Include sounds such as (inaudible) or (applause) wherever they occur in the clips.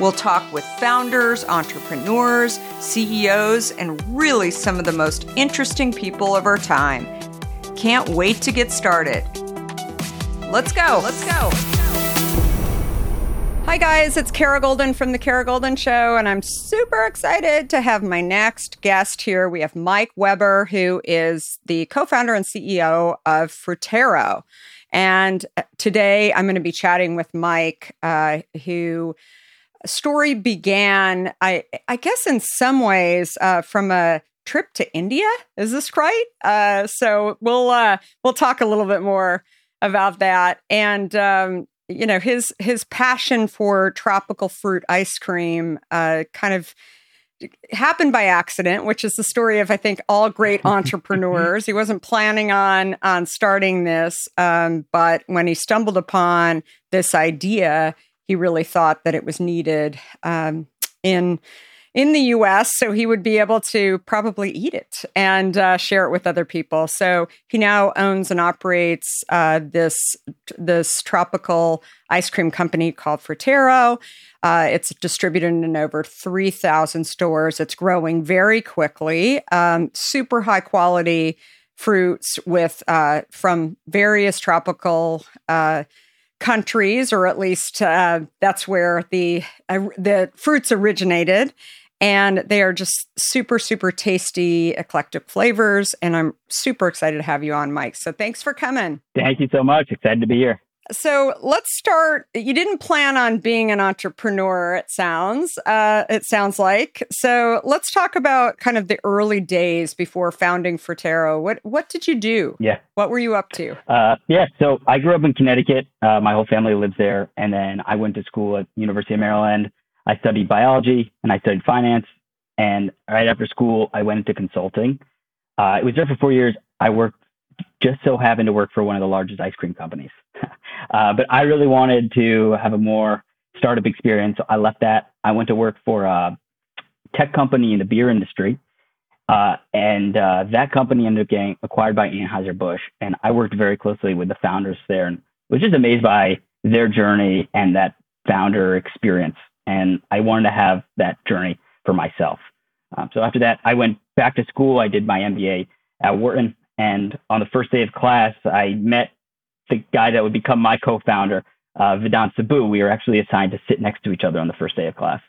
We'll talk with founders, entrepreneurs, CEOs, and really some of the most interesting people of our time. Can't wait to get started. Let's go. Let's go. Hi, guys. It's Kara Goldin from The Kara Goldin Show, and I'm super excited to have my next guest here. We have Mike Weber, who is the co founder and CEO of Frutero. And uh, today I'm going to be chatting with Mike, uh, who story began, I, I guess, in some ways, uh, from a trip to India. Is this right? Uh, so we'll uh, we'll talk a little bit more about that. And um, you know, his his passion for tropical fruit ice cream uh, kind of happened by accident, which is the story of I think all great entrepreneurs. he wasn't planning on on starting this, um, but when he stumbled upon this idea, he really thought that it was needed um, in in the US, so he would be able to probably eat it and uh, share it with other people. So he now owns and operates uh, this this tropical ice cream company called Frutero. Uh, it's distributed in over 3,000 stores. It's growing very quickly, um, super high quality fruits with uh, from various tropical uh, countries, or at least uh, that's where the uh, the fruits originated. And they are just super, super tasty, eclectic flavors. And I'm super excited to have you on, Mike. So thanks for coming. Thank you so much. Excited to be here. So let's start. You didn't plan on being an entrepreneur. It sounds. Uh, it sounds like. So let's talk about kind of the early days before founding Frutero. What What did you do? Yeah. What were you up to? Uh, yeah. So I grew up in Connecticut. Uh, my whole family lives there, and then I went to school at University of Maryland. I studied biology and I studied finance. And right after school, I went into consulting. Uh, I was there for four years. I worked just so happened to work for one of the largest ice cream companies. (laughs) uh, but I really wanted to have a more startup experience. I left that. I went to work for a tech company in the beer industry. Uh, and uh, that company ended up getting acquired by Anheuser-Busch. And I worked very closely with the founders there and was just amazed by their journey and that founder experience. And I wanted to have that journey for myself. Um, so after that, I went back to school. I did my MBA at Wharton. And on the first day of class, I met the guy that would become my co-founder, uh, Vedant Saboo. We were actually assigned to sit next to each other on the first day of class.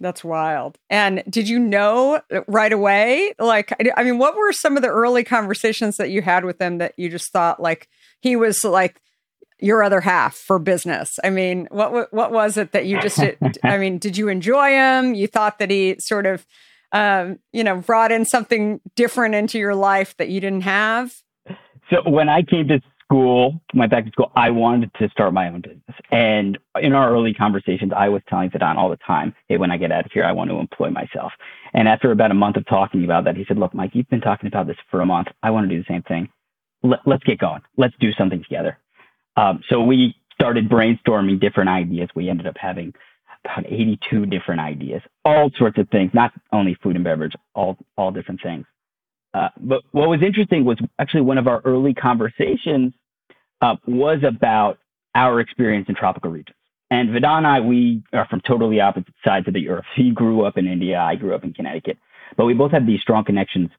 That's wild. And did you know right away? Like, I mean, what were some of the early conversations that you had with him that you just thought like he was like your other half for business? I mean, what what was it that you just? (laughs) I mean, did you enjoy him? You thought that he sort of um, you know, brought in something different into your life that you didn't have? So when I came to school, went back to school, I wanted to start my own business. And in our early conversations, I was telling Vedant all the time, hey, when I get out of here, I want to employ myself. And after about a month of talking about that, he said, look, Mike, you've been talking about this for a month. I want to do the same thing. Let, us get going. Let's do something together. Um, so we started brainstorming different ideas. We ended up having about 82 different ideas, all sorts of things, not only food and beverage, all, all different things. Uh, but what was interesting was actually one of our early conversations uh, was about our experience in tropical regions. And Vedant and I, we are from totally opposite sides of the earth. He grew up in India, I grew up in Connecticut, but we both have these strong connections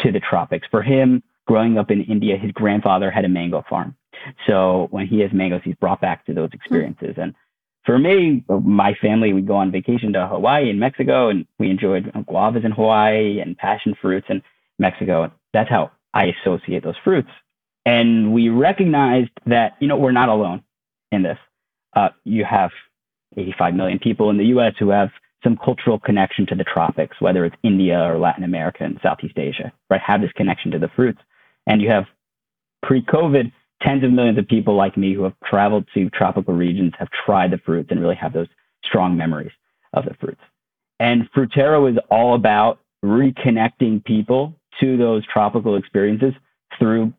to the tropics. For him, growing up in India, his grandfather had a mango farm. So when he has mangoes, he's brought back to those experiences. And for me, my family, we go on vacation to Hawaii and Mexico, and we enjoyed guavas in Hawaii and passion fruits in Mexico. That's how I associate those fruits. And we recognized that, you know, we're not alone in this. Uh, you have 85 million people in the US who have some cultural connection to the tropics, whether it's India or Latin America and Southeast Asia, right? Have this connection to the fruits. And you have pre COVID tens of millions of people like me who have traveled to tropical regions, have tried the fruits, and really have those strong memories of the fruits. And Frutero is all about reconnecting people to those tropical experiences through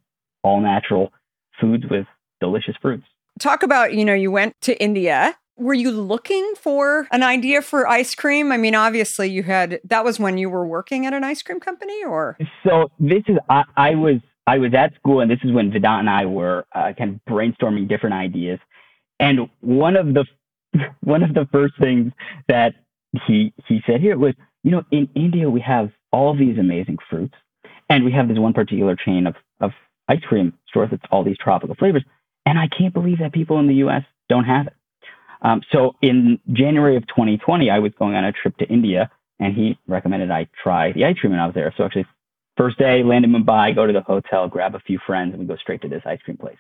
all natural foods with delicious fruits. Talk about, you know, you went to India. Were you looking for an idea for ice cream? I mean, obviously you had that was when you were working at an ice cream company or So this is I, I was I was at school and this is when Vedant and I were uh, kind of brainstorming different ideas. And one of the (laughs) one of the first things that he he said here was, you know, in India we have all these amazing fruits, and we have this one particular chain of of ice cream stores that's all these tropical flavors, and I can't believe that people in the U.S. don't have it. Um, so in January of 2020, I was going on a trip to India, and he recommended I try the ice cream when I was there. So actually, first day, land in Mumbai, go to the hotel, grab a few friends, and we go straight to this ice cream place.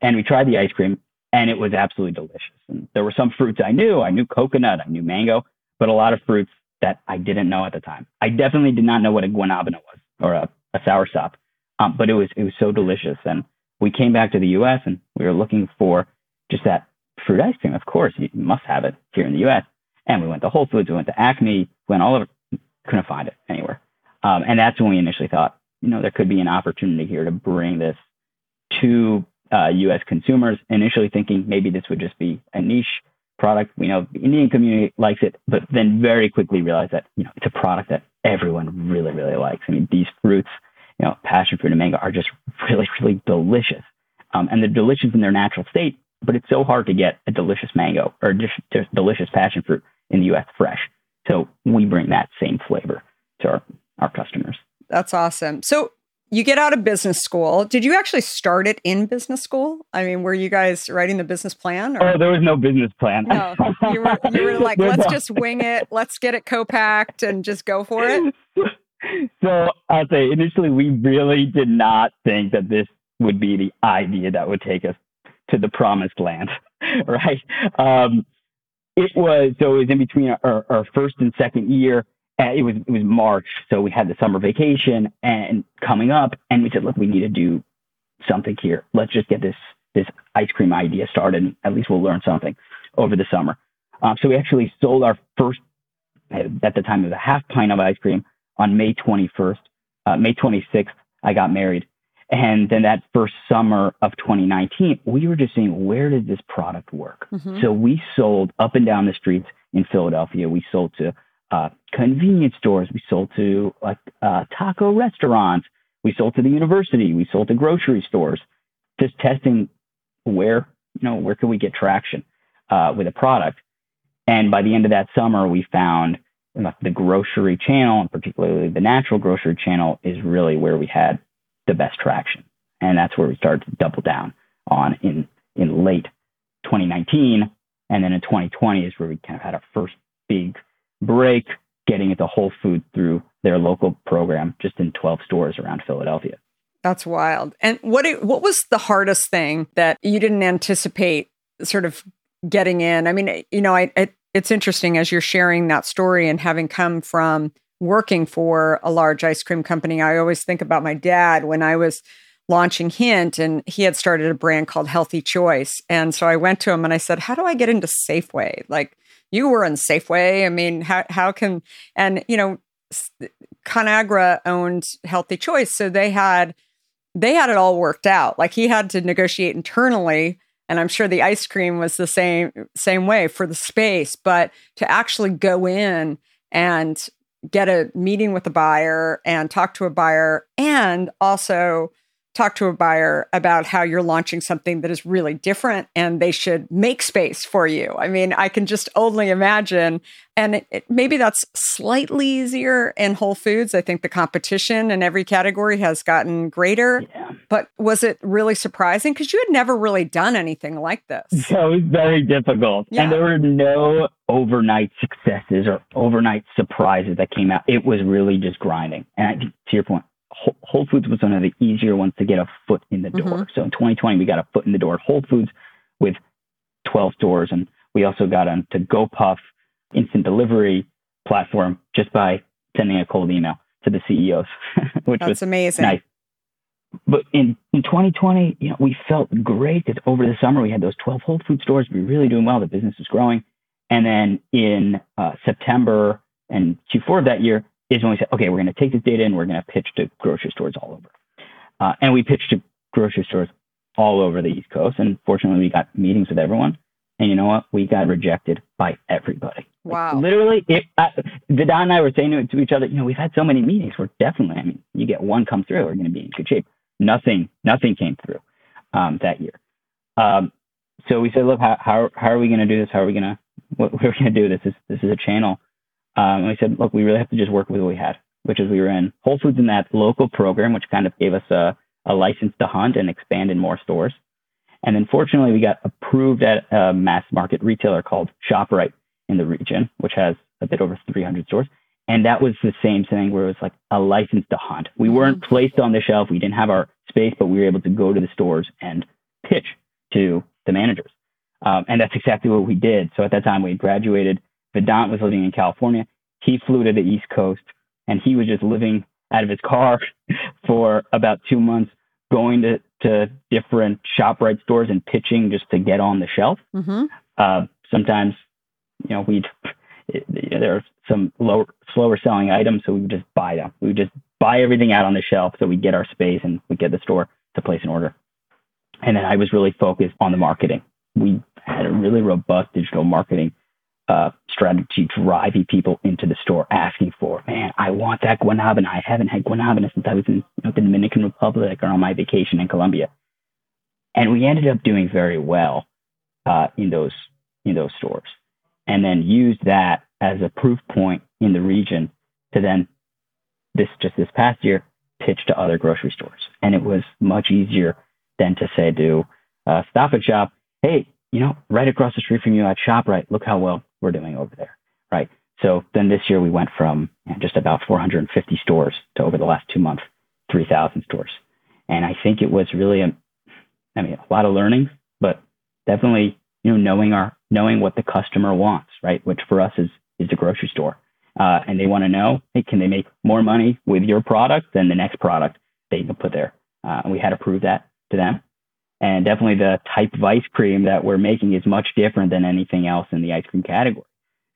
And we tried the ice cream, and it was absolutely delicious. And there were some fruits I knew. I knew coconut, I knew mango, but a lot of fruits that I didn't know at the time. I definitely did not know what a guanabana was or a, a soursop, um, but it was it was so delicious. And we came back to the U.S. and we were looking for just that fruit ice cream. Of course, you must have it here in the U.S. And we went to Whole Foods, we went to Acme, went all over, couldn't find it anywhere. Um, and that's when we initially thought, you know, there could be an opportunity here to bring this to uh, U.S. consumers. Initially thinking maybe this would just be a niche product. We know the Indian community likes it, but then very quickly realized that you know it's a product that everyone really, really likes. I mean, these fruits, you know, passion fruit and mango are just really, really delicious, um, and they're delicious in their natural state. But it's so hard to get a delicious mango or just, just delicious passion fruit in the U.S. fresh. So we bring that same flavor to our, our customers. That's awesome. So you get out of business school. Did you actually start it in business school? I mean, were you guys writing the business plan? Or? Oh, there was no business plan. No, you were, you were (laughs) like, let's just wing it. Let's get it co-packed and just go for it. (laughs) So I'll say initially we really did not think that this would be the idea that would take us to the promised land, (laughs) right? Um, it was so it was in between our, our first and second year it was it was March, so we had the summer vacation and coming up, and we said, look, we need to do something here. Let's just get this this ice cream idea started. At least we'll learn something over the summer. Um, so we actually sold our first at the time it was a half pint of ice cream on May 21st. Uh, May 26th, I got married. And then that first summer of 2019, we were just saying, where does this product work? Mm-hmm. So we sold up and down the streets in Philadelphia. We sold to uh, convenience stores. We sold to like uh, taco restaurants. We sold to the university. We sold to grocery stores. Just testing where you know where can we get traction uh, with a product. And by the end of that summer, we found the grocery channel, and particularly the natural grocery channel, is really where we had the best traction. And that's where we started to double down on in in late 2019, and then in 2020 is where we kind of had our first big break getting into Whole Foods through their local program just in 12 stores around Philadelphia. That's wild. And what what was the hardest thing that you didn't anticipate sort of getting in? I mean, you know, I, I it's interesting as you're sharing that story and having come from working for a large ice cream company. I always think about my dad when I was launching Hint and he had started a brand called Healthy Choice. And so I went to him and I said, "How do I get into Safeway?" Like you were in Safeway. I mean, how how can and you know, Conagra owned Healthy Choice, so they had they had it all worked out. Like he had to negotiate internally, and I'm sure the ice cream was the same same way for the space, but to actually go in and get a meeting with a buyer and talk to a buyer and also talk to a buyer about how you're launching something that is really different and they should make space for you. I mean, I can just only imagine. And it, it, maybe that's slightly easier in Whole Foods. I think the competition in every category has gotten greater. Yeah. But was it really surprising? Because you had never really done anything like this. So it was very difficult. Yeah. And there were no overnight successes or overnight surprises that came out. It was really just grinding. And I, to your point, Whole Foods was one of the easier ones to get a foot in the door. Mm-hmm. So in 2020, we got a foot in the door at Whole Foods with 12 stores, and we also got onto GoPuff instant delivery platform just by sending a cold email to the CEOs, (laughs) which That's was amazing. Nice. But in, in 2020, you know, we felt great that over the summer we had those 12 Whole Food stores. We were really doing well. The business was growing. And then in uh, September And Q4 of that year is when we said, okay, we're going to take this data and we're going to pitch to grocery stores all over. Uh, and we pitched to grocery stores all over the East Coast. And fortunately, we got meetings with everyone. And you know what? We got rejected by everybody. Wow. Like, literally, it, uh, Vedant and I were saying to, to each other, you know, we've had so many meetings. We're definitely, I mean, you get one come through, we're going to be in good shape. Nothing, nothing came through um, that year. Um, so we said, look, how, how, how are we going to do this? How are we going to, what, (laughs) what are we going to do? This is, this is a channel. Um, and we said, look, we really have to just work with what we had, which is we were in Whole Foods in that local program, which kind of gave us a, a license to hunt and expand in more stores. And then fortunately, we got approved at a mass market retailer called ShopRite in the region, which has a bit over 300 stores. And that was the same thing where it was like a license to hunt. We weren't placed on the shelf. We didn't have our space, but we were able to go to the stores and pitch to the managers. Um, and that's exactly what we did. So at that time, we graduated. Vedant was living in California. He flew to the East Coast and he was just living out of his car (laughs) for about two months, going to, to different ShopRite stores and pitching just to get on the shelf. Mm-hmm. Uh, sometimes, you know, we'd, there are some lower, slower selling items, so we would just buy them. We would just buy everything out on the shelf so we get our space and we get the store to place an order. And then I was really focused on the marketing. We had a really robust digital marketing uh, strategy driving people into the store asking for, man, I want that guanabana. I haven't had guanabana since I was in you know, the Dominican Republic or on my vacation in Colombia. And we ended up doing very well uh, in those in those stores, and then used that as a proof point in the region to then this just this past year pitch to other grocery stores. And it was much easier than to say to uh, Stop and Shop, hey, you know, right across the street from you at ShopRite, look how well we're doing over there, right? So then this year we went from just about 450 stores to over the last two months, 3,000 stores. And I think it was really a, I mean, a lot of learning, but definitely, you know, knowing our, knowing what the customer wants, right? Which for us is, is the grocery store. Uh, and they want to know, hey, can they make more money with your product than the next product they can put there? Uh, and we had to prove that to them. And definitely the type of ice cream that we're making is much different than anything else in the ice cream category.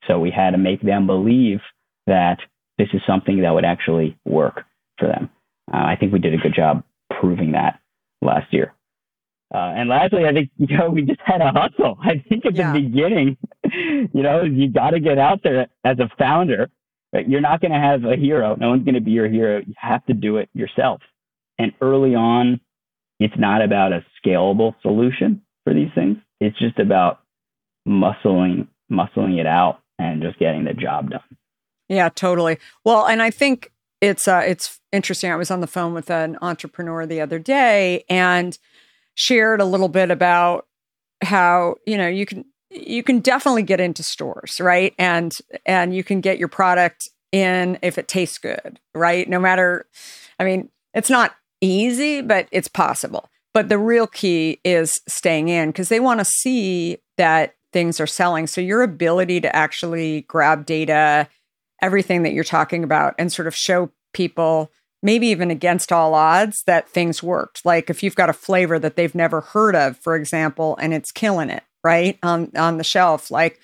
So we had to make them believe that this is something that would actually work for them. Uh, I think we did a good job proving that last year. Uh, and lastly, I think (laughs) you know we just had a hustle. I think at Yeah. the beginning, (laughs) you know, you got to get out there as a founder. Right? You're not going to have a hero. No one's going to be your hero. You have to do it yourself. And early on, it's not about a scalable solution for these things. It's just about muscling muscling it out and just getting the job done. Yeah, totally. Well, and I think it's uh, it's interesting. I was on the phone with an entrepreneur the other day and shared a little bit about how you know you can you can definitely get into stores, right? And and you can get your product in if it tastes good, right? No matter, I mean, it's not easy, but it's possible. But the real key is staying in because they want to see that things are selling. So your ability to actually grab data, everything that you're talking about, and sort of show people, maybe even against all odds, that things worked. Like if you've got a flavor that they've never heard of, for example, and it's killing it, right? On on the shelf. Like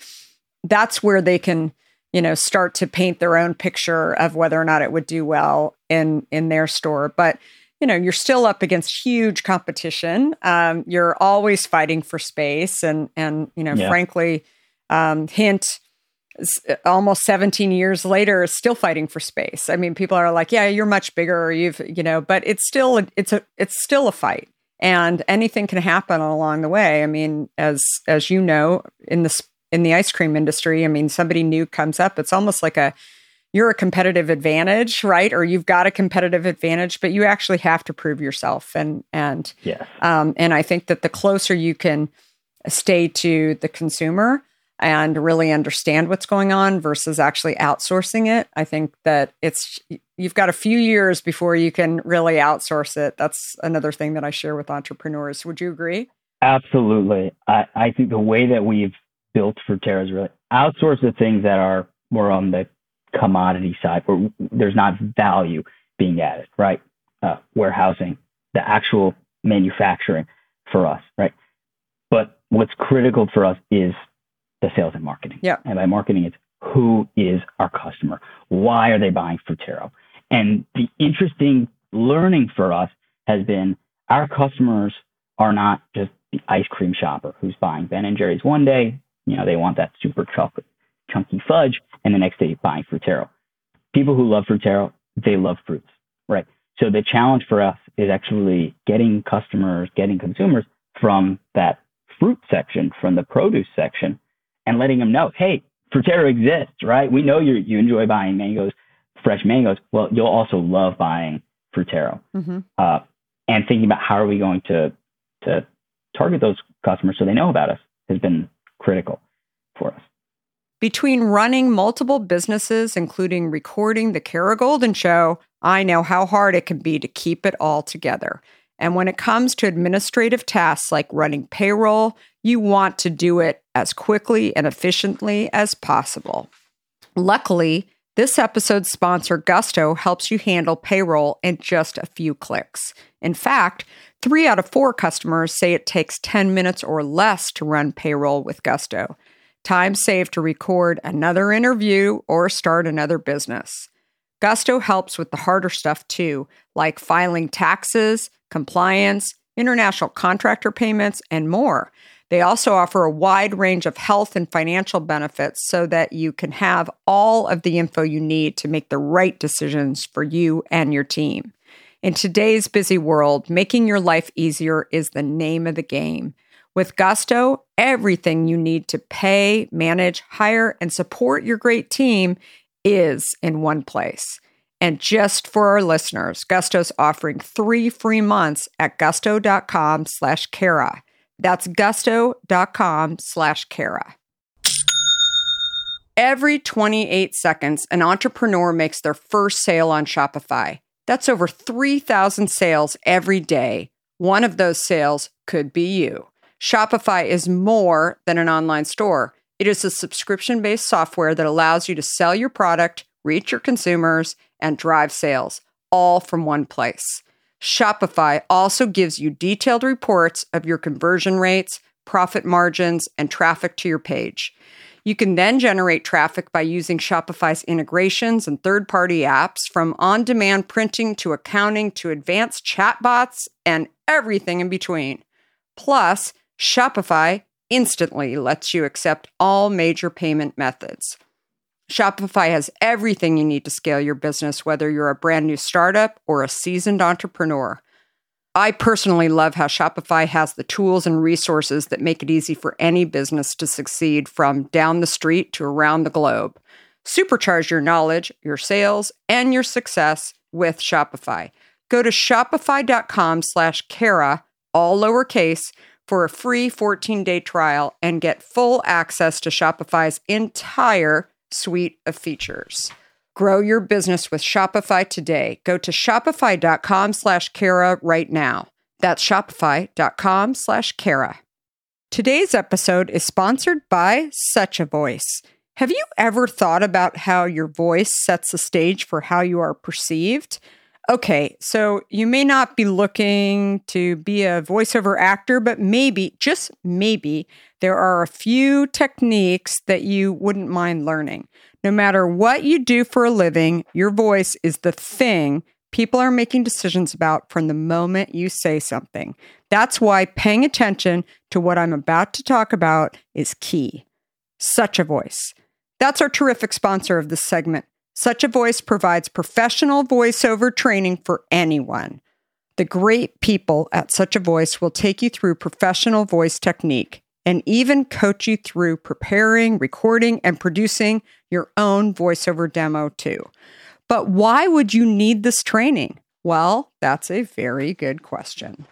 that's where they can, you know, start to paint their own picture of whether or not it would do well in in their store. But you know, you're still up against huge competition. Um, you're always fighting for space, and and you know, Yeah. frankly, um, hint almost 17 years later is still fighting for space. I mean, people are like, "Yeah, you're much bigger," or you've you know, but it's still it's a it's still a fight, and anything can happen along the way. I mean, as as you know, in this in the ice cream industry, I mean, somebody new comes up, it's almost like a you're a competitive advantage, right? Or you've got a competitive advantage, but you actually have to prove yourself. And and Yes. um, and I think that the closer you can stay to the consumer and really understand what's going on versus actually outsourcing it, I think that it's you've got a few years before you can really outsource it. That's another thing that I share with entrepreneurs. Would you agree? Absolutely. I, I think the way that we've built Frutero is really outsource the things that are more on the commodity side where there's not value being added, right? Uh, warehousing, the actual manufacturing for us, right? But what's critical for us is the sales and marketing. Yeah. And by marketing, it's who is our customer? Why are they buying Frutero? And the interesting learning for us has been our customers are not just the ice cream shopper who's buying Ben and Jerry's one day, you know, they want that super chocolate chunky fudge, and the next day buying Frutero. People who love Frutero, they love fruits, right? So the challenge for us is actually getting customers, getting consumers from that fruit section, from the produce section, and letting them know, hey, Frutero exists, right? We know you you enjoy buying mangoes, fresh mangoes. Well, you'll also love buying Frutero. Mm-hmm. Uh, and thinking about how are we going to to target those customers so they know about us has been critical for us. Between running multiple businesses, including recording the Kara Goldin Show, I know how hard it can be to keep it all together. And when it comes to administrative tasks like running payroll, you want to do it as quickly and efficiently as possible. Luckily, this episode's sponsor, Gusto, helps you handle payroll in just a few clicks. In fact, three out of four customers say it takes 10 minutes or less to run payroll with Gusto. Time saved to record another interview or start another business. Gusto helps with the harder stuff too, like filing taxes, compliance, international contractor payments, and more. They also offer a wide range of health and financial benefits so that you can have all of the info you need to make the right decisions for you and your team. In today's busy world, making your life easier is the name of the game. With Gusto, everything you need to pay, manage, hire, and support your great team is in one place. And just for our listeners, Gusto's offering three free months at gusto.com slash Kara. That's gusto.com slash Kara. Every 28 seconds, an entrepreneur makes their first sale on Shopify. That's over 3,000 sales every day. One of those sales could be you. Shopify is more than an online store. It is a subscription based software that allows you to sell your product, reach your consumers, and drive sales, all from one place. Shopify also gives you detailed reports of your conversion rates, profit margins, and traffic to your page. You can then generate traffic by using Shopify's integrations and third party apps from on demand printing to accounting to advanced chatbots and everything in between. Plus, Shopify instantly lets you accept all major payment methods. Shopify has everything you need to scale your business, whether you're a brand new startup or a seasoned entrepreneur. I personally love how Shopify has the tools and resources that make it easy for any business to succeed from down the street to around the globe. Supercharge your knowledge, your sales, and your success with Shopify. Go to shopify.com slash Kara, all lowercase, for a free 14-day trial and get full access to Shopify's entire suite of features. Grow your business with Shopify today. Go to shopify.com slash Kara right now. That's shopify.com slash Kara. Today's episode is sponsored by Such a Voice. Have you ever thought about how your voice sets the stage for how you are perceived? Okay, so you may not be looking to be a voiceover actor, but maybe, just maybe, there are a few techniques that you wouldn't mind learning. No matter what you do for a living, your voice is the thing people are making decisions about from the moment you say something. That's why paying attention to what I'm about to talk about is key. Such a voice. That's our terrific sponsor of this segment. Such a Voice provides professional voiceover training for anyone. The great people at Such a Voice will take you through professional voice technique and even coach you through preparing, recording, and producing your own voiceover demo too. But why would you need this training? Well, that's a very good question.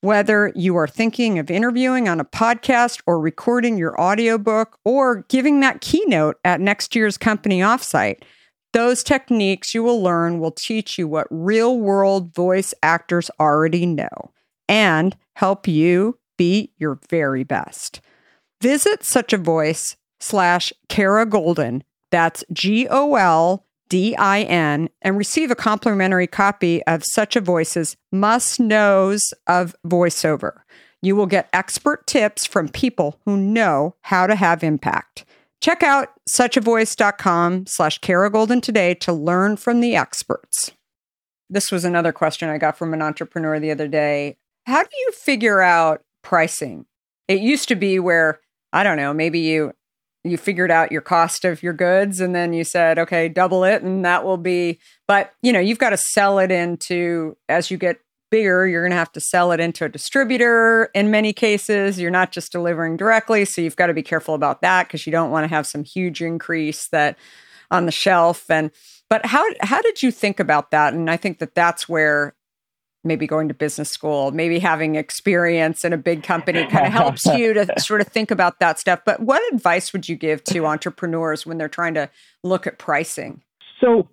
Whether you are thinking of interviewing on a podcast or recording your audiobook or giving that keynote at next year's company offsite, those techniques you will learn will teach you what real world voice actors already know and help you be your very best. Visit such a voice slash Kara Goldin, That's G O L D I N and receive a complimentary copy of Such a Voice's Must Knows of Voiceover. You will get expert tips from people who know how to have impact. Check out suchavoice.com slash Kara Goldin today to learn from the experts. This was another question I got from an entrepreneur the other day. How do you figure out pricing? It used to be where, I don't know, maybe you you figured out your cost of your goods and then you said, okay, double it and that will be, but you know, you've got to sell it into as you get bigger, you're going to have to sell it into a distributor in many cases. You're not just delivering directly. So you've got to be careful about that because you don't want to have some huge increase that on the shelf. And, but how, how did you think about that? And I think that that's where maybe going to business school, maybe having experience in a big company kind of (laughs) helps you to sort of think about that stuff. But what advice would you give to entrepreneurs when they're trying to look at pricing? So,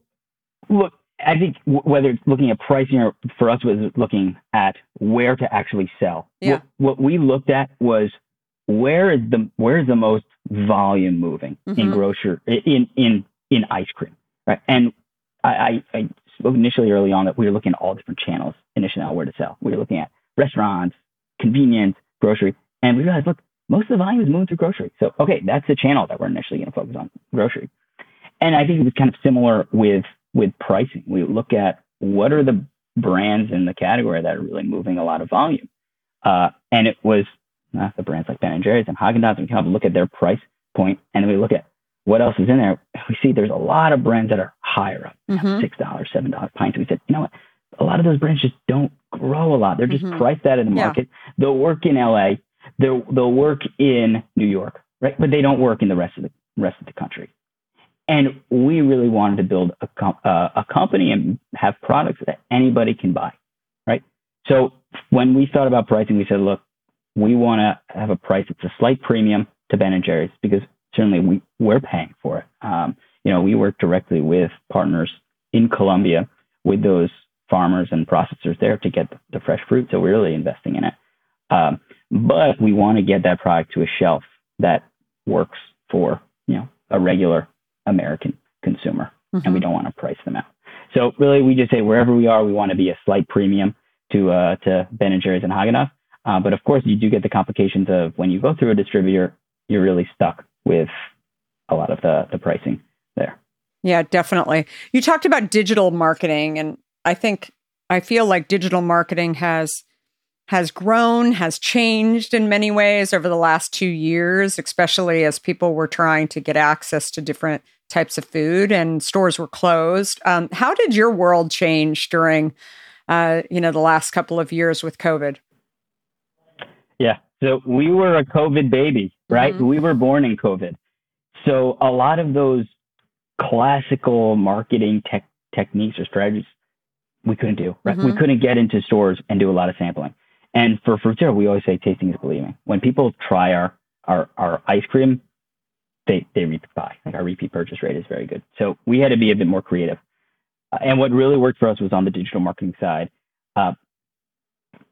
look, I think whether it's looking at pricing or for us was looking at where to actually sell. Yeah. What, what we looked at was where is the where is the most volume moving mm-hmm. in grocery in in in ice cream, right? And I, I, I spoke initially early on that we were looking at all different channels initially on where to sell. We were looking at restaurants, convenience, grocery, and we realized look, most of the volume is moving through grocery. So okay, that's the channel that we're initially going to focus on, grocery. And I think it was kind of similar with with pricing. We look at what are the brands in the category that are really moving a lot of volume. Uh, and it was uh, the brands like Ben and Jerry's and Haagen-Dazs. We kind of look at their price point, and we look at what else is in there. We see there's a lot of brands that are higher up, mm-hmm. six dollars, seven dollars pints. We said, you know what? A lot of those brands just don't grow a lot. They're just mm-hmm. priced out of the market. Yeah. They'll work in LA. They'll they'll work in New York, right? But they don't work in the rest of the rest of the country. And we really wanted to build a, com- uh, a company and have products that anybody can buy, right? So when we thought about pricing, we said, look, we want to have a price that's a slight premium to Ben and Jerry's because certainly we, we're paying for it. Um, you know, we work directly with partners in Colombia with those farmers and processors there to get the fresh fruit. So we're really investing in it. Um, but we want to get that product to a shelf that works for, you know, a regular American consumer, mm-hmm. and we mm-hmm. don't want to price them out. So really, we just say wherever we are, we want to be a slight premium to uh, to Ben and Jerry's and Haagen uh, but of course, you do get the complications of when you go through a distributor, you're really stuck with a lot of the the pricing there. Yeah, definitely. You talked about digital marketing, and I think I feel like digital marketing has has grown, has changed in many ways over the last two years, especially as people were trying to get access to different types of food and stores were closed. Um, how did your world change during, uh, you know, the last couple of years with COVID? Yeah, so we were a COVID baby, right? Mm-hmm. We were born in COVID, so a lot of those classical marketing tech techniques or strategies we couldn't do. Right, mm-hmm. we couldn't get into stores and do a lot of sampling. And for Frutero, we always say tasting is believing. When people try our our, our ice cream, they they buy. Like our repeat purchase rate is very good. So we had to be a bit more creative. Uh, and what really worked for us was on the digital marketing side. Uh,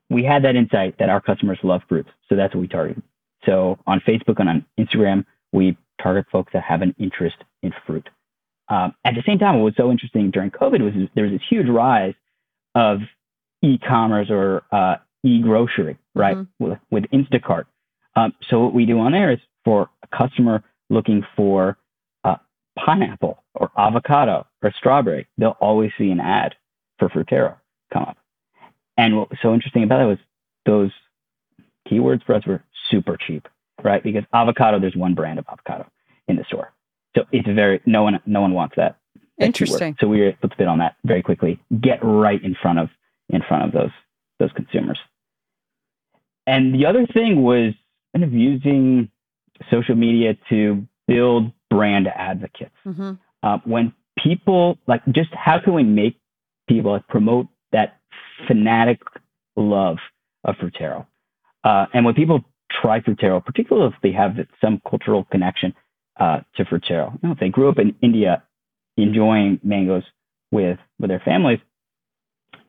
we had that insight that our customers love fruits, so that's what we targeted. So on Facebook and on Instagram, we target folks that have an interest in fruit. Um, at the same time, what was so interesting during COVID was there was this huge rise of e-commerce or uh, e-grocery, right, mm-hmm. with, with Instacart. Um, so what we do on there is for a customer looking for uh, pineapple or avocado or strawberry, they'll always see an ad for Frutero come up. And what was so interesting about that was those keywords for us were super cheap, right? Because avocado, there's one brand of avocado in the store. So it's very no one no one wants that. that Interesting. Keyword. So we were able to bid on that very quickly. Get right in front of in front of those those consumers. And the other thing was kind of using social media to build brand advocates. Mm-hmm. Uh, when people like, just how can we make people like, promote that fanatic love of Frutero? Uh, and when people try Frutero, particularly if they have some cultural connection uh, to Frutero, you know, if they grew up in India enjoying mangoes with with their families,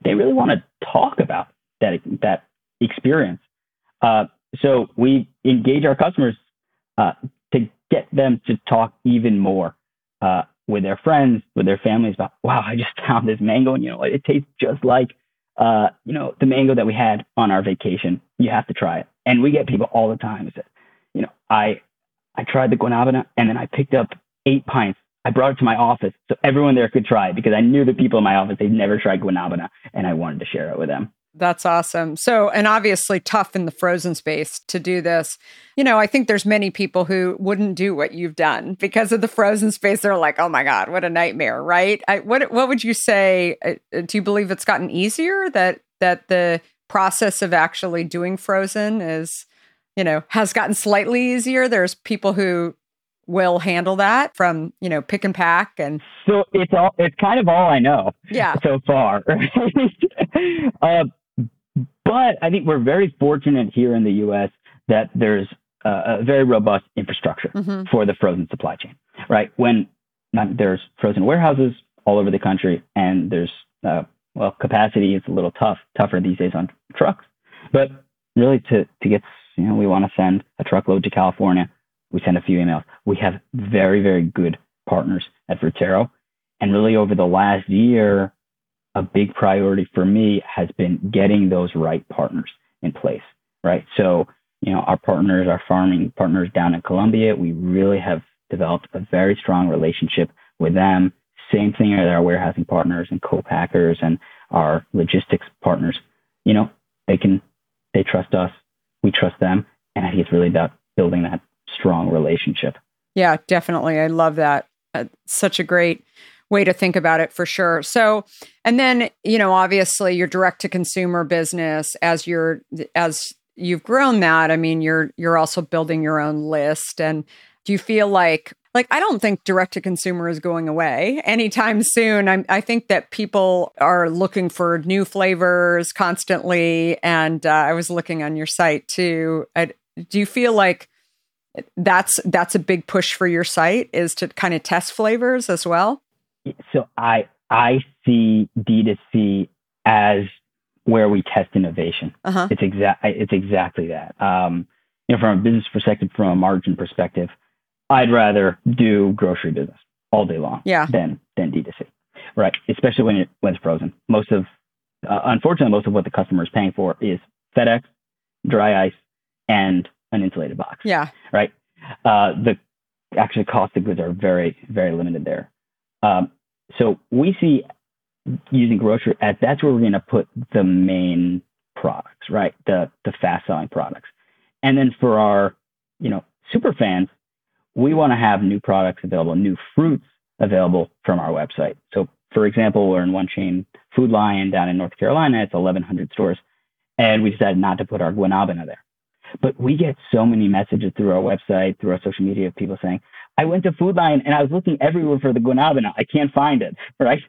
they really want to talk about that that experience uh, so we engage our customers uh, to get them to talk even more uh, with their friends, with their families about, wow, I just (laughs) found this mango and, you know, it tastes just like, uh, you know, the mango that we had on our vacation. You have to try it. And we get people all the time who say, you know, I, I tried the guanabana and then I picked up eight pints. I brought it to my office so everyone there could try it because I knew the people in my office they'd never tried guanabana and I wanted to share it with them. That's awesome. So, and obviously tough in the frozen space to do this. You know, I think there's many people who wouldn't do what you've done because of the frozen space. They're like, "Oh my god, what a nightmare!" Right? I, what What would you say? Uh, do you believe it's gotten easier that that the process of actually doing frozen is, you know, has gotten slightly easier? There's people who will handle that from you know pick and pack and so it's all it's kind of all i know yeah so far (laughs) uh, but I think we're very fortunate here in the U.S. that there's a, a very robust infrastructure mm-hmm. for the frozen supply chain, right? When there's frozen warehouses all over the country, and there's uh, well, capacity is a little tough, tougher these days on trucks. But really, to to get you know, we want to send a truckload to California. We send a few emails. We have very very good partners at Frutero, and really over the last year, a big priority for me has been getting those right partners in place, right? So, you know, our partners, our farming partners down in Colombia, we really have developed a very strong relationship with them. Same thing with our warehousing partners and co-packers and our logistics partners. You know, they can, they trust us, we trust them, and I think it's really about building that strong relationship. Yeah, definitely. I love that. Uh, such a great way to think about it for sure. So, and then, you know, obviously your direct to consumer business as you're as you've grown that, I mean, you're you're also building your own list and do you feel like like I don't think direct to consumer is going away anytime soon. I, I think that people are looking for new flavors constantly, and uh, I was looking on your site too. I, do you feel like that's that's a big push for your site is to kind of test flavors as well? So I I see D2C as where we test innovation. Uh-huh. It's exact it's exactly that. Um, you know, from a business perspective, from a margin perspective, I'd rather do grocery business all day long yeah. than than D2C. Right. Especially when it when it's frozen. Most of uh, unfortunately most of what the customer is paying for is FedEx, dry ice, and an insulated box. Yeah. Right. Uh, the actually cost of goods are very, very limited there. Um, so we see using grocery as that's where we're going to put the main products, right? The the fast selling products, and then for our you know super fans, we want to have new products available, new fruits available from our website. So for example, we're in one chain, Food Lion down in North Carolina. It's 1,100 stores, and we decided not to put our guanabana there. But we get so many messages through our website, through our social media of people saying, I went to Food Lion and I was looking everywhere for the guanabana. I can't find it, (laughs) right?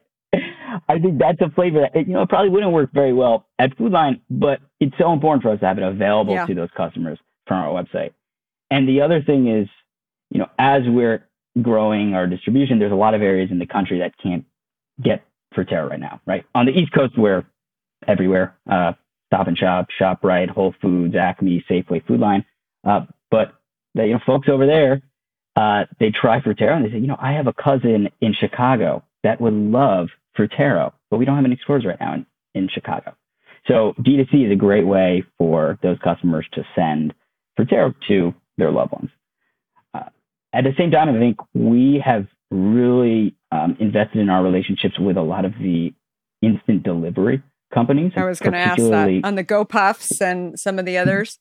I think that's a flavor that, you know, it probably wouldn't work very well at Food Lion, but it's so important for us to have it available yeah. to those customers from our website. And the other thing is, you know, as we're growing our distribution, there's a lot of areas in the country that can't get Frutero right now, right? On the East Coast, we're everywhere. Uh, Stop and Shop, ShopRite, Whole Foods, Acme, Safeway, Food Lion. Uh, but the you know, folks over there, uh, they try Frutero and they say, you know, I have a cousin in Chicago that would love Frutero, but we don't have any stores right now in, in Chicago. So D2C is a great way for those customers to send Frutero to their loved ones. Uh, at the same time, I think we have really um, invested in our relationships with a lot of the instant delivery companies. I was going to ask that on the GoPuffs and some of the others.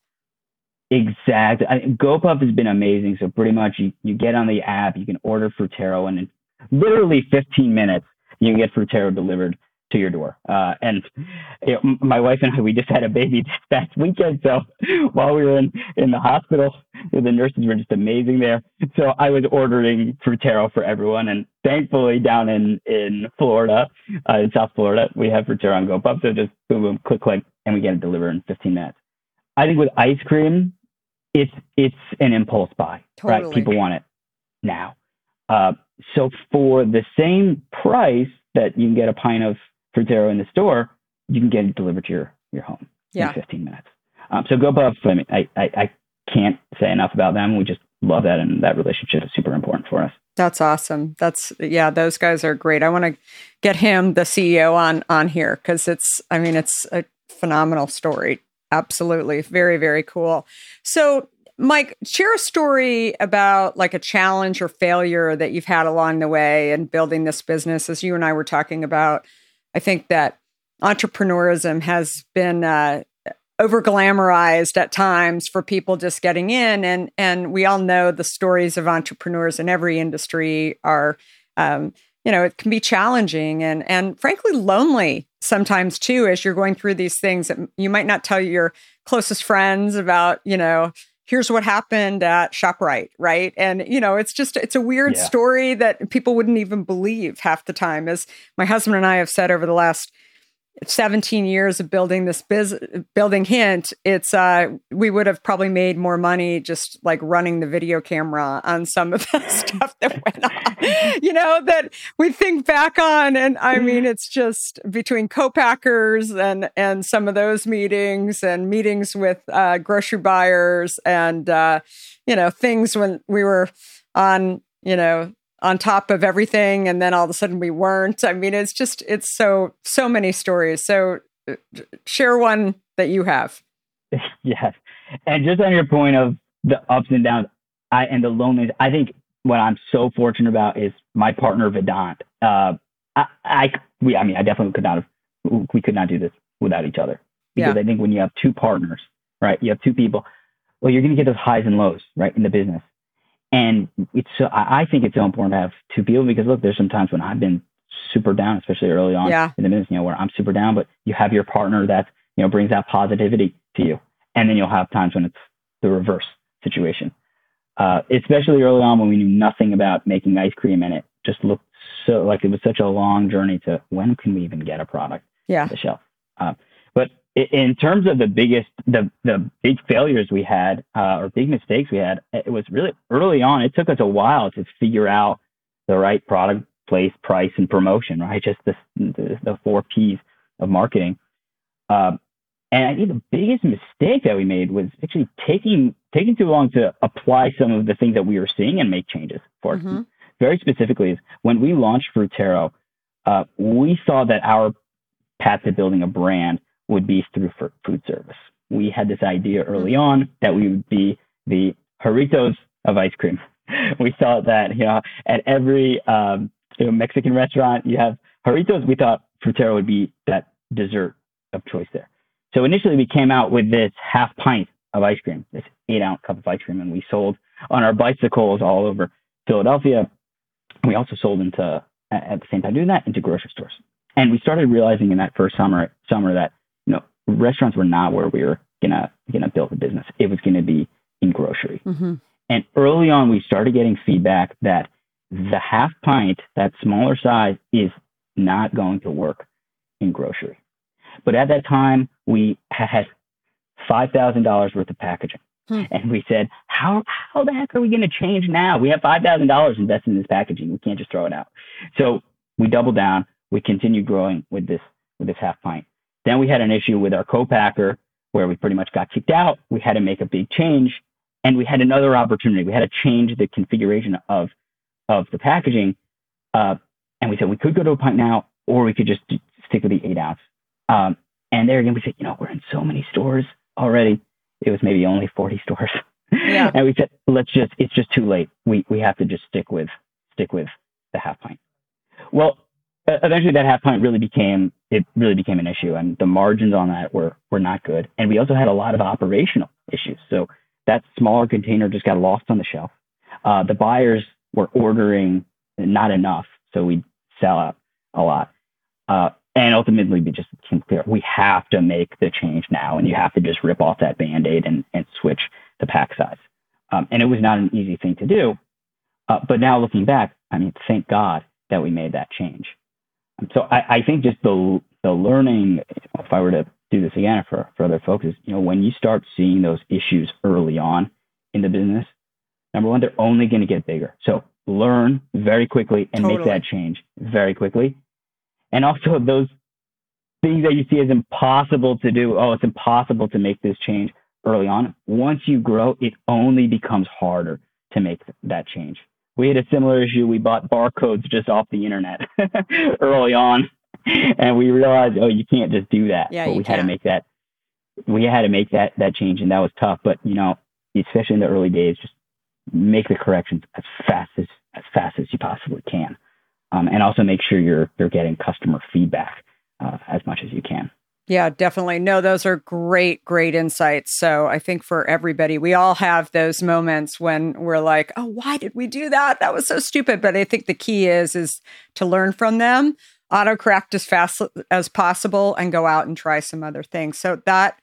Exactly. I GoPuff has been amazing. So pretty much you, you get on the app, you can order Frutero, and in literally 15 minutes, you can get Frutero delivered to your door. Uh, and you know, my wife and I, we just had a baby (laughs) this past weekend. So while we were in, in the hospital, the nurses were just amazing there. So I was ordering Frutero for everyone. And thankfully down in, in Florida, uh, in South Florida, we have Frutero on GoPuff. So just boom, boom, click, click, and we get it delivered in 15 minutes. I think with ice cream, it's it's an impulse buy, totally. right? People want it now. Uh, so for the same price that you can get a pint of Frutero in the store, you can get it delivered to your your home yeah. in 15 minutes. Um, so GoPuff, I mean, I, I I can't say enough about them. We just love that, and that relationship is super important for us. That's awesome. That's yeah, those guys are great. I want to get him, the CEO, on on here because it's. I mean, it's a phenomenal story absolutely very very cool so Mike, share a story about like a challenge or failure that you've had along the way in building this business. As you and I were talking about, I think that entrepreneurism has been uh, over glamorized at times for people just getting in, and and we all know the stories of entrepreneurs in every industry are. Um, you know, it can be challenging and and frankly lonely sometimes too as you're going through these things that you might not tell your closest friends about, you know, here's what happened at ShopRite, right? And you know, it's just it's a weird yeah. story that people wouldn't even believe half the time as my husband and I have said over the last 17 years of building this biz building hint it's uh we would have probably made more money just like running the video camera on some of the (laughs) stuff that went on. You know that we think back on and i mean it's just between co-packers and and some of those meetings and meetings with uh grocery buyers and uh you know things when we were on you know on top of everything and then all of a sudden we weren't. I mean it's just it's so so many stories. So share one that you have. (laughs) Yes. And just on your point of the ups and downs i and the loneliness i think what i'm so fortunate about is my partner vedant. Uh i i we i mean i definitely could not have we could not do this without each other. Because yeah. i think when you have two partners right you have two people well you're going to get those highs and lows right in the business and it's so I think it's so important to have two people because look, there's some times when I've been super down, especially early on yeah. in the business, you know, where I'm super down, but you have your partner that, you know, brings that positivity to you. And then you'll have times when it's the reverse situation. Uh, especially early on when we knew nothing about making ice cream and it just looked so like it was such a long journey to when can we even get a product yeah. the shelf. Uh, but in terms of the biggest, the the big failures we had uh, or big mistakes we had, it was really early on. It took us a while to figure out the right product, place, price, and promotion. Right, just the the, the four P's of marketing. Uh, and I think the biggest mistake that we made was actually taking taking too long to apply some of the things that we were seeing and make changes for mm-hmm. Very specifically, is when we launched Frutero, uh, we saw that our path to building a brand would be through food service. We had this idea early on that we would be the Jarritos of ice cream. (laughs) We saw that you know at every um, you know, Mexican restaurant you have Jarritos. We thought Frutero would be that dessert of choice there. So initially we came out with this half pint of ice cream, this eight ounce cup of ice cream, and we sold on our bicycles all over Philadelphia. We also sold into at the same time doing that into grocery stores. And we started realizing in that first summer summer that restaurants were not where we were gonna gonna build a business. It was gonna be in grocery. Mm-hmm. And early on, we started getting feedback that the half pint, that smaller size, is not going to work in grocery. But at that time, we had five thousand dollars worth of packaging. Hmm. And we said, how how the heck are we going to change now? We have five thousand dollars invested in this packaging. We can't just throw it out. So we doubled down. We continued growing with this with this half pint. Then we had an issue with our co-packer where we pretty much got kicked out. We had to make a big change, and we had another opportunity. We had to change the configuration of of the packaging, uh, and we said we could go to a pint now, or we could just stick with the eight ounce. Um, and there again, we said, you know, we're in so many stores already. It was maybe only 40 stores. Yeah. (laughs) and we said, let's just, it's just too late. We, we have to just stick with, stick with the half pint. Well, eventually that half pint really became it really became an issue and the margins on that were were not good. And we also had a lot of operational issues. So that smaller container just got lost on the shelf. Uh, the buyers were ordering not enough so we sell out a lot. Uh, and ultimately we just became clear we have to make the change now and you have to just rip off that band-aid and, and switch the pack size. Um, and it was not an easy thing to do uh, but now looking back i mean thank god that we made that change so I, I think just the the learning, if I were to do this again for, for other folks, is you know when you start seeing those issues early on in the business, number one, they're only going to get bigger. So learn very quickly and totally. make that change very quickly. And also those things that you see as impossible to do, oh, it's impossible to make this change early on. Once you grow, it only becomes harder to make that change we had a similar issue. We bought barcodes just off the internet (laughs) early on, and we realized, oh, you can't just do that. Yeah, but we had to make that. We had to make that that change, and that was tough. But you know, especially in the early days, just make the corrections as fast as as fast as you possibly can, um, and also make sure you're you're getting customer feedback uh, as much as you can. Yeah, definitely. No, those are great, great insights. So I think for everybody, we all have those moments when we're like, "Oh, why did we do that? That was so stupid." But I think the key is is to learn from them, autocorrect as fast as possible, and go out and try some other things. So that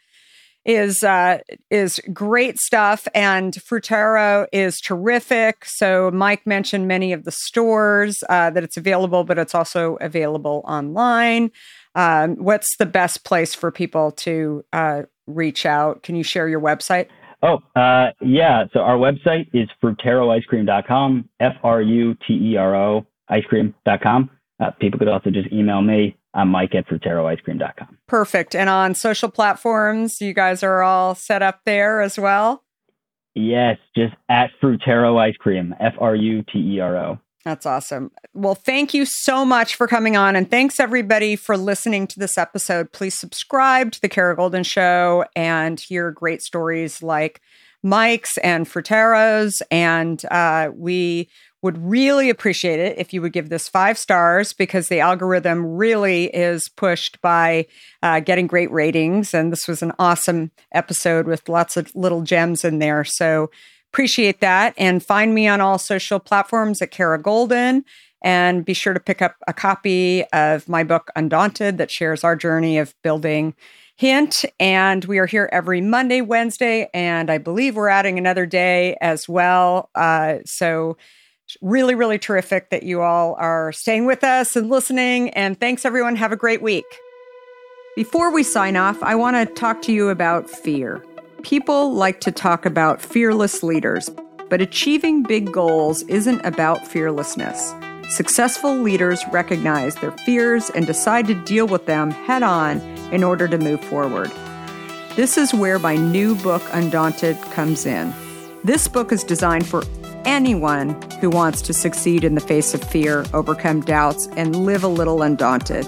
is uh, is great stuff, and Frutero is terrific. So Mike mentioned many of the stores uh, that it's available, but it's also available online. Um, what's the best place for people to uh, reach out? Can you share your website? Oh, uh, yeah. So our website is fruteroicecream.com, F R U T E R O icecream.com. Uh, people could also just email me. I'm Mike at fruteroicecream.com. Perfect. And on social platforms, you guys are all set up there as well? Yes, just at Frutero Ice Cream, F R U T E R O. That's awesome. Well, thank you so much for coming on. And thanks everybody for listening to this episode. Please subscribe to The Kara Goldin Show and hear great stories like Mike's and Frutero's. And uh, we would really appreciate it if you would give this five stars because the algorithm really is pushed by uh, getting great ratings. And this was an awesome episode with lots of little gems in there. So Appreciate that. And find me on all social platforms at Kara Goldin. And be sure to pick up a copy of my book, Undaunted, that shares our journey of building Hint. And we are here every Monday, Wednesday, and I believe we're adding another day as well. Uh, so, really, really terrific that you all are staying with us and listening. And thanks, everyone. Have a great week. Before we sign off, I want to talk to you about fear. People like to talk about fearless leaders, but achieving big goals isn't about fearlessness. Successful leaders recognize their fears and decide to deal with them head on in order to move forward. This is where my new book, Undaunted, comes in. This book is designed for anyone who wants to succeed in the face of fear, overcome doubts, and live a little undaunted.